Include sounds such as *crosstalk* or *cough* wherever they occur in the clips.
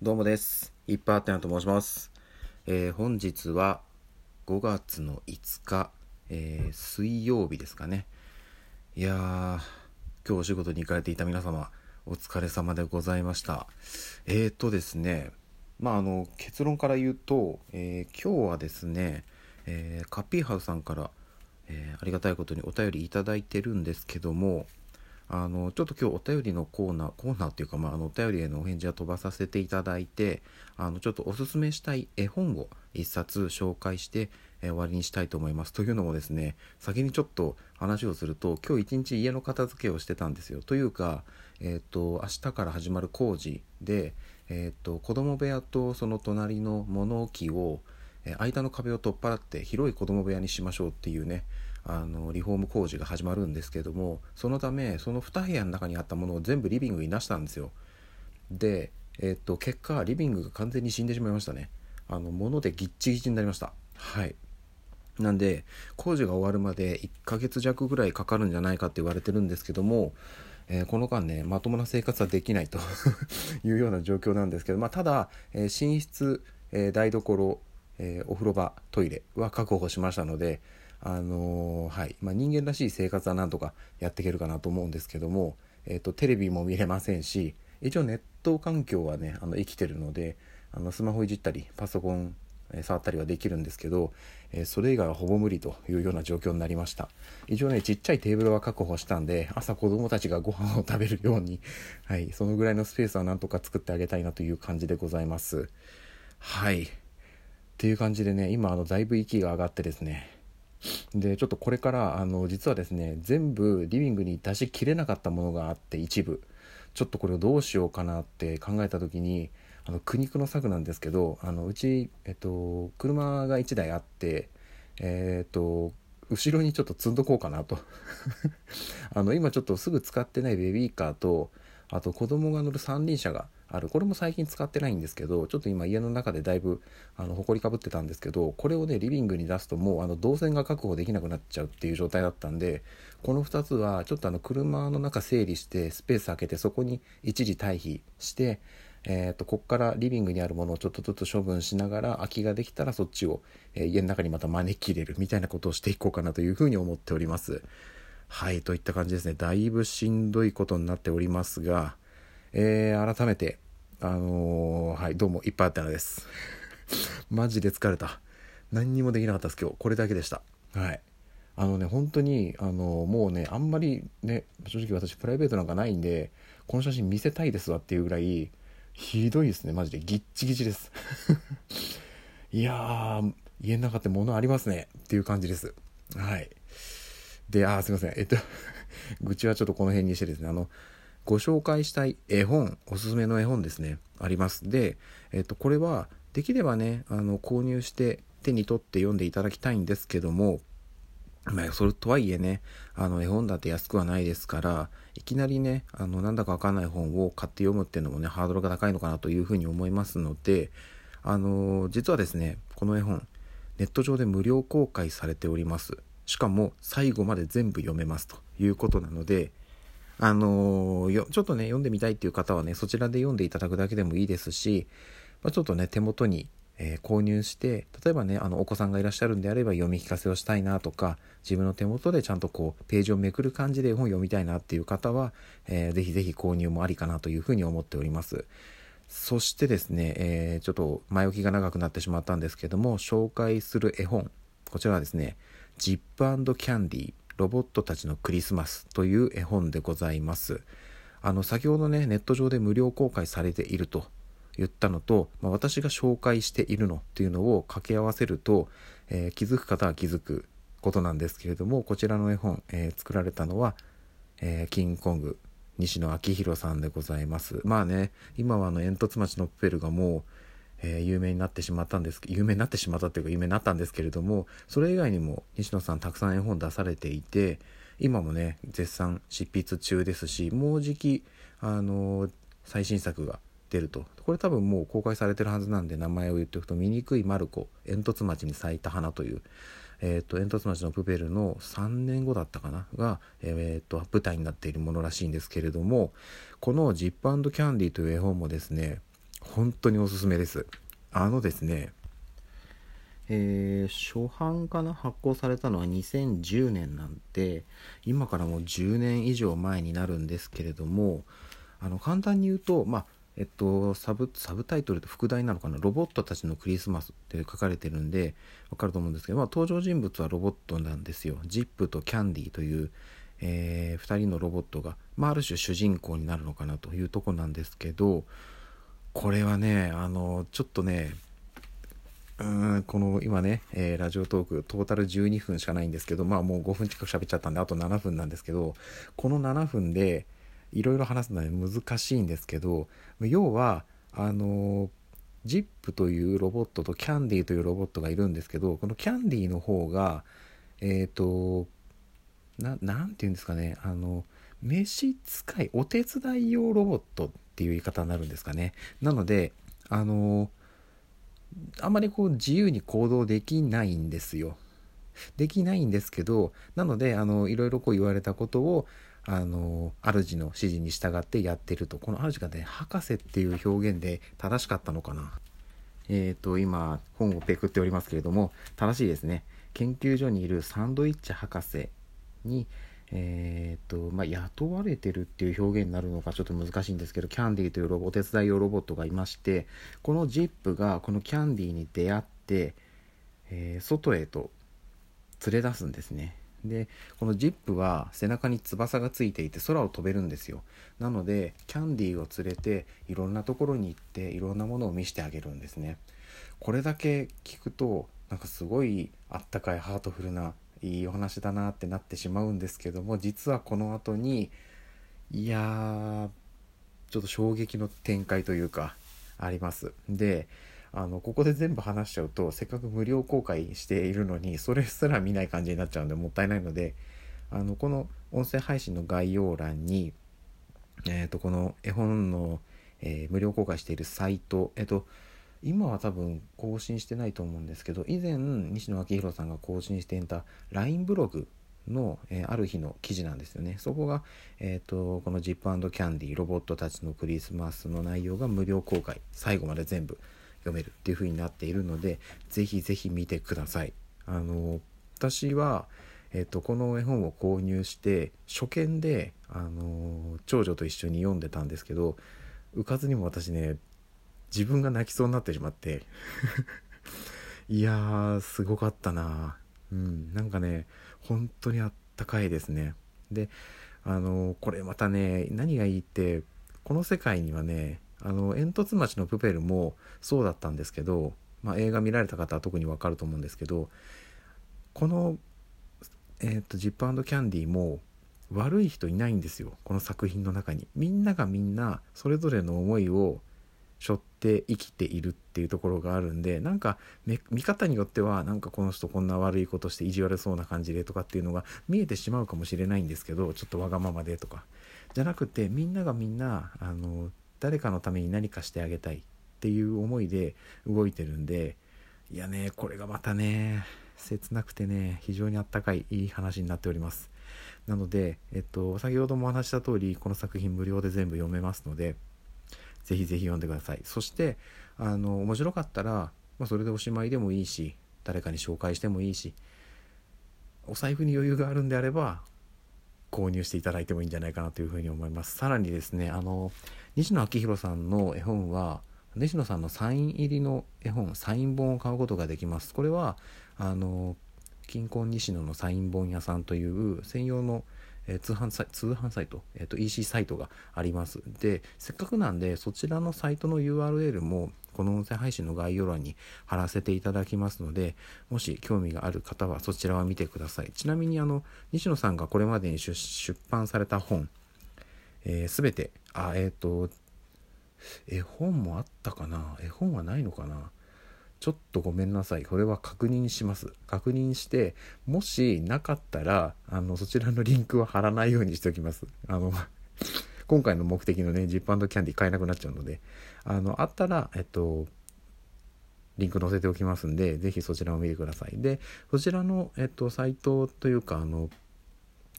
どうもです。いっぱいあったなと申します。えー本日は5月の5日、えー水曜日ですかね。いやー、今日お仕事に行かれていた皆様、お疲れ様でございました。えーとですね、まああの結論から言うと、えー今日はですね、えーカッピーハウさんから、えありがたいことにお便りいただいてるんですけども、あのちょっと今日お便りのコーナーコーナーっていうか、まあ、あのお便りへのお返事は飛ばさせていただいてあのちょっとおすすめしたい絵本を一冊紹介して、えー終わりにしたいと思います。というのもですね先にちょっと話をすると今日一日家の片付けをしてたんですよ。というか、えー、と明日から始まる工事で、えー、と子供部屋とその隣の物置をえ間の壁を取っ払って広い子供部屋にしましょうっていうねあのリフォーム工事が始まるんですけどもそのためその2部屋の中にあったものを全部リビングに出したんですよ。で、えーっと結果リビングが完全に死んでしまいましたね。あの物でギッチギチになりました。はい。なんで工事が終わるまで1ヶ月弱ぐらいかかるんじゃないかって言われてるんですけども、えーこの間ねまともな生活はできないと *laughs* いうような状況なんですけど、まあ、ただ、えー寝室、えー台所、えお風呂場トイレは確保しましたので、あのはい。まあ、人間らしい生活はなんとかやっていけるかなと思うんですけども、えー、とテレビも見れませんし一応ネット環境はねあの生きてるのであのスマホいじったりパソコン触ったりはできるんですけど、えそれ以外はほぼ無理というような状況になりました。一応ねちっちゃいテーブルは確保したんで朝子供たちがご飯を食べるように、はい、そのぐらいのスペースはなんとか作ってあげたいなという感じでございます。はい。っていう感じでね今あのだいぶ息が上がってですねでちょっとこれからあの実はですね全部リビングに出しきれなかったものがあって一部。ちょっとこれをどうしようかなって考えた時にあの苦肉の策なんですけどあのうち、えっと、車が1台あってえっと後ろにちょっと積んどこうかなと。*laughs* あの今ちょっとすぐ使ってないベビーカーとあと子供が乗る三輪車があるこれも最近使ってないんですけどちょっと今家の中でだいぶあの埃かぶってたんですけどこれをねリビングに出すともうあの動線が確保できなくなっちゃうっていう状態だったんでこの2つはちょっとあの車の中整理してスペース空けてそこに一時退避してえー、とここからリビングにあるものをちょっとずつ処分しながら空きができたらそっちを、えー家の中にまた招き入れるみたいなことをしていこうかなというふうに思っております。はいといった感じですねだいぶしんどいことになっておりますが、えー改めてあのーはいどうもいっぱいあったのです。*laughs* マジで疲れた。何にもできなかったです今日。これだけでした。はい。あのね本当にあのーもうねあんまりね正直私プライベートなんかないんでこの写真見せたいですわっていうぐらいひどいですねマジで。ギッチギチです。*laughs* いやー家の中って物ありますね。っていう感じです。はい。であすいません。えっと *laughs* 愚痴はちょっとこの辺にしてですね。あのご紹介したい絵本おすすめの絵本ですね。あります。で、えっと、これはできればねあの購入して手に取って読んでいただきたいんですけどもまあ、それとはいえねあの絵本だって安くはないですからいきなりねあのなんだかわかんない本を買って読むっていうのもねハードルが高いのかなというふうに思いますのであの実はですねこの絵本ネット上で無料公開されております。しかも最後まで全部読めますということなのであのよちょっとね読んでみたいっていう方はねそちらで読んでいただくだけでもいいですし、まあ、ちょっとね手元に、えー購入して例えばねあのお子さんがいらっしゃるんであれば読み聞かせをしたいなとか自分の手元でちゃんとこうページをめくる感じで本読みたいなっていう方は、えーぜひぜひ購入もありかなというふうに思っております。そしてですね、えーちょっと前置きが長くなってしまったんですけども紹介する絵本こちらはですね「ジップキャンディーロボットたちのクリスマス」という絵本でございます。あの先ほどねネット上で無料公開されていると言ったのと、まあ、私が紹介しているのっていうのを掛け合わせると、えー気づく方は気づくことなんですけれどもこちらの絵本、えー作られたのは、えーキングコング西野昭弘さんでございます。まあね今はあの煙突町のプペルがもう、えー有名になってしまったんです有名になってしまったっていうか有名になったんですけれどもそれ以外にも西野さんたくさん絵本出されていて今もね絶賛執筆中ですしもうじきあの最新作が出ると。これ多分もう公開されてるはずなんで名前を言っておくと「醜いマルコ煙突町に咲いた花」という、えー、と煙突町のプペルの3年後だったかなが、えー、と舞台になっているものらしいんですけれどもこの「ジップキャンディ」という絵本もですね本当におすすめです。あのですねえー、初版かな発行されたのは2010年なんで今からもう10年以上前になるんですけれどもあの簡単に言うとまあえっと、サブサブタイトルと副題なのかな「ロボットたちのクリスマス」って書かれてるんでわかると思うんですけど、まあ、登場人物はロボットなんですよ。ジップとキャンディーという、えー、2人のロボットが、まあ、ある種主人公になるのかなというとこなんですけどこれはねあのちょっとねうんこの今ね、えー、ラジオトークトータル12分しかないんですけどまあもう5分近く喋っちゃったんであと7分なんですけどこの7分でいろいろ話すのは難しいんですけど要はあのジップというロボットとキャンディーというロボットがいるんですけどこのキャンディーの方がえっ、ー、と何て言うんですかねあの召使いお手伝い用ロボットっていう言い方になるんですかね。なのであのあんまりこう自由に行動できないんですよ。できないんですけどなのであのいろいろこう言われたことをあの主の指示に従ってやってると。この主がね博士っていう表現で正しかったのかな。えっ、ー、と今本をペクっておりますけれども正しいですね。研究所にいるサンドイッチ博士にえーとまあ、雇われてるっていう表現になるのかちょっと難しいんですけどキャンディーというロボお手伝い用ロボットがいましてこのジップがこのキャンディーに出会って、えー、外へと連れ出すんですね。でこのジップは背中に翼がついていて空を飛べるんですよ。なのでキャンディーを連れていろんなところに行っていろんなものを見せてあげるんですね。これだけ聞くとなんかすごいあったかいハートフルないいお話だなってなってしまうんですけども実はこの後にいやーちょっと衝撃の展開というかあります。であのここで全部話しちゃうとせっかく無料公開しているのにそれすら見ない感じになっちゃうんでもったいないのであのこの音声配信の概要欄に、えーと、この絵本の、えー、無料公開しているサイトえっ、ー、と今は多分更新してないと思うんですけど以前西野昭弘さんが更新していた LINE ブログの、えー、ある日の記事なんですよね。そこが、えーと、このジップキャンディロボットたちのクリスマスの内容が無料公開最後まで全部読めるっていう風になっているのでぜひぜひ見てください。あの私は、えーと、この絵本を購入して初見で、あの長女と一緒に読んでたんですけど浮かずにも私ね自分が泣きそうになってしまって。*laughs* いやーすごかったな。うん。なんかね本当にあったかいですね。であのこれまたね何がいいってこの世界にはねあの煙突町のプペルもそうだったんですけど、まあ、映画見られた方は特にわかると思うんですけどこの、えーと、ジップキャンディも悪い人いないんですよ。この作品の中に。みんながみんなそれぞれの思いを背負って生きているっていうところがあるんでなんか見方によってはなんかこの人こんな悪いことして意地悪そうな感じでとかっていうのが見えてしまうかもしれないんですけどちょっとわがままでとか。じゃなくてみんながみんなあの誰かのために何かしてあげたいっていう思いで動いてるんでいやねこれがまたね切なくてね非常にあったかいいい話になっております。なので、えっと、先ほどもお話した通りこの作品無料で全部読めますのでぜひぜひ読んでください。そしてあの面白かったら、まあ、それでおしまいでもいいし誰かに紹介してもいいしお財布に余裕があるんであれば購入していただいてもいいんじゃないかなというふうに思います。さらにですねあの西野昭弘さんの絵本は西野さんのサイン入りの絵本サイン本を買うことができます。これはあの金婚西野のサイン本屋さんという専用のえ通販サイ通販サイト、えーと、EC サイトがあります。で、せっかくなんで、そちらのサイトの URL も、この音声配信の概要欄に貼らせていただきますので、もし興味がある方はそちらを見てください。ちなみに、あの、西野さんがこれまでに出版された本、す、えー、べ、て、あ、えっ、ー、と、絵本もあったかな？絵本はないのかな？ちょっとごめんなさい。これは確認します。確認して、もしなかったら、あの、そちらのリンクは貼らないようにしておきます。あの、*laughs* 今回の目的のね、ジップキャンディ買えなくなっちゃうので、あの、あったら、えっと、リンク載せておきますんで、ぜひそちらを見てください。で、そちらの、えっと、サイトというか、あの、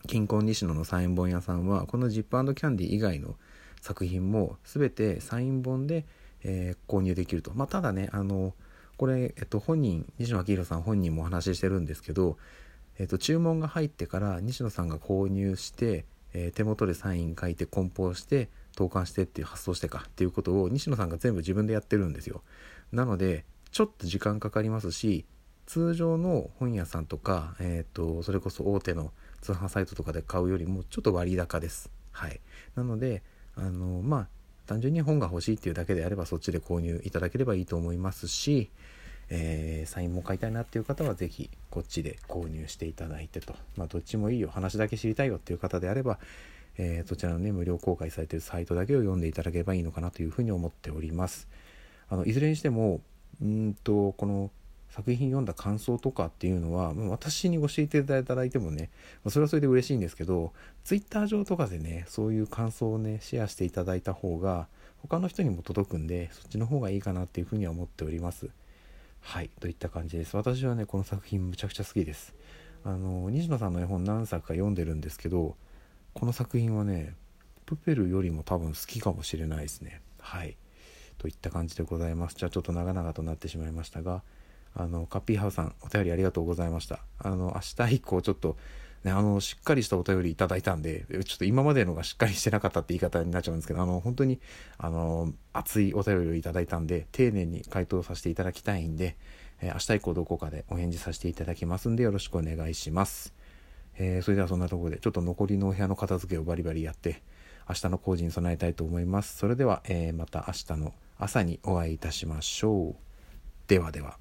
金婚西野のサイン本屋さんは、このジップキャンディ以外の作品も全てサイン本でえー、購入できると。まあ、ただね、あの、これ、えっと、本人、西野明宏さん本人もお話ししてるんですけど、えっと、注文が入ってから西野さんが購入して、えー、手元でサイン書いて梱包して投函してっていう発送してかっていうことを西野さんが全部自分でやってるんですよ。なのでちょっと時間かかりますし通常の本屋さんとか、えーと、それこそ大手の通販サイトとかで買うよりもちょっと割高です。はい、なのであのまあ単純に本が欲しいっていうだけであればそっちで購入いただければいいと思いますし、えー、サインも買いたいなっていう方は是非こっちで購入していただいてと、まあ、どっちもいいよ話だけ知りたいよっていう方であれば、えー、そちらのね無料公開されているサイトだけを読んでいただければいいのかなというふうに思っております。あのいずれにしてもうんとこの作品読んだ感想とかっていうのは私に教えていただいてもねそれはそれで嬉しいんですけど Twitter 上とかでねそういう感想をねシェアしていただいた方が他の人にも届くんでそっちの方がいいかなっていうふうには思っております。はいといった感じです。私はねこの作品むちゃくちゃ好きです。あの西野さんの絵本何作か読んでるんですけどこの作品はねプペルよりも多分好きかもしれないですね。はいといった感じでございます。じゃあちょっと長々となってしまいましたがあのカッピーハウさんお便りありがとうございましたあの明日以降ちょっとね、あの、しっかりしたお便りいただいたんで、ちょっと今までのがしっかりしてなかったって言い方になっちゃうんですけど、あの、本当に、あの、熱いお便りをいただいたんで、丁寧に回答させていただきたいんで、えー、明日以降どこかでお返事させていただきますんで、よろしくお願いします。えー、それではそんなところで、ちょっと残りのお部屋の片付けをバリバリやって、明日の工事に備えたいと思います。それでは、えー、また明日の朝にお会いいたしましょう。ではでは。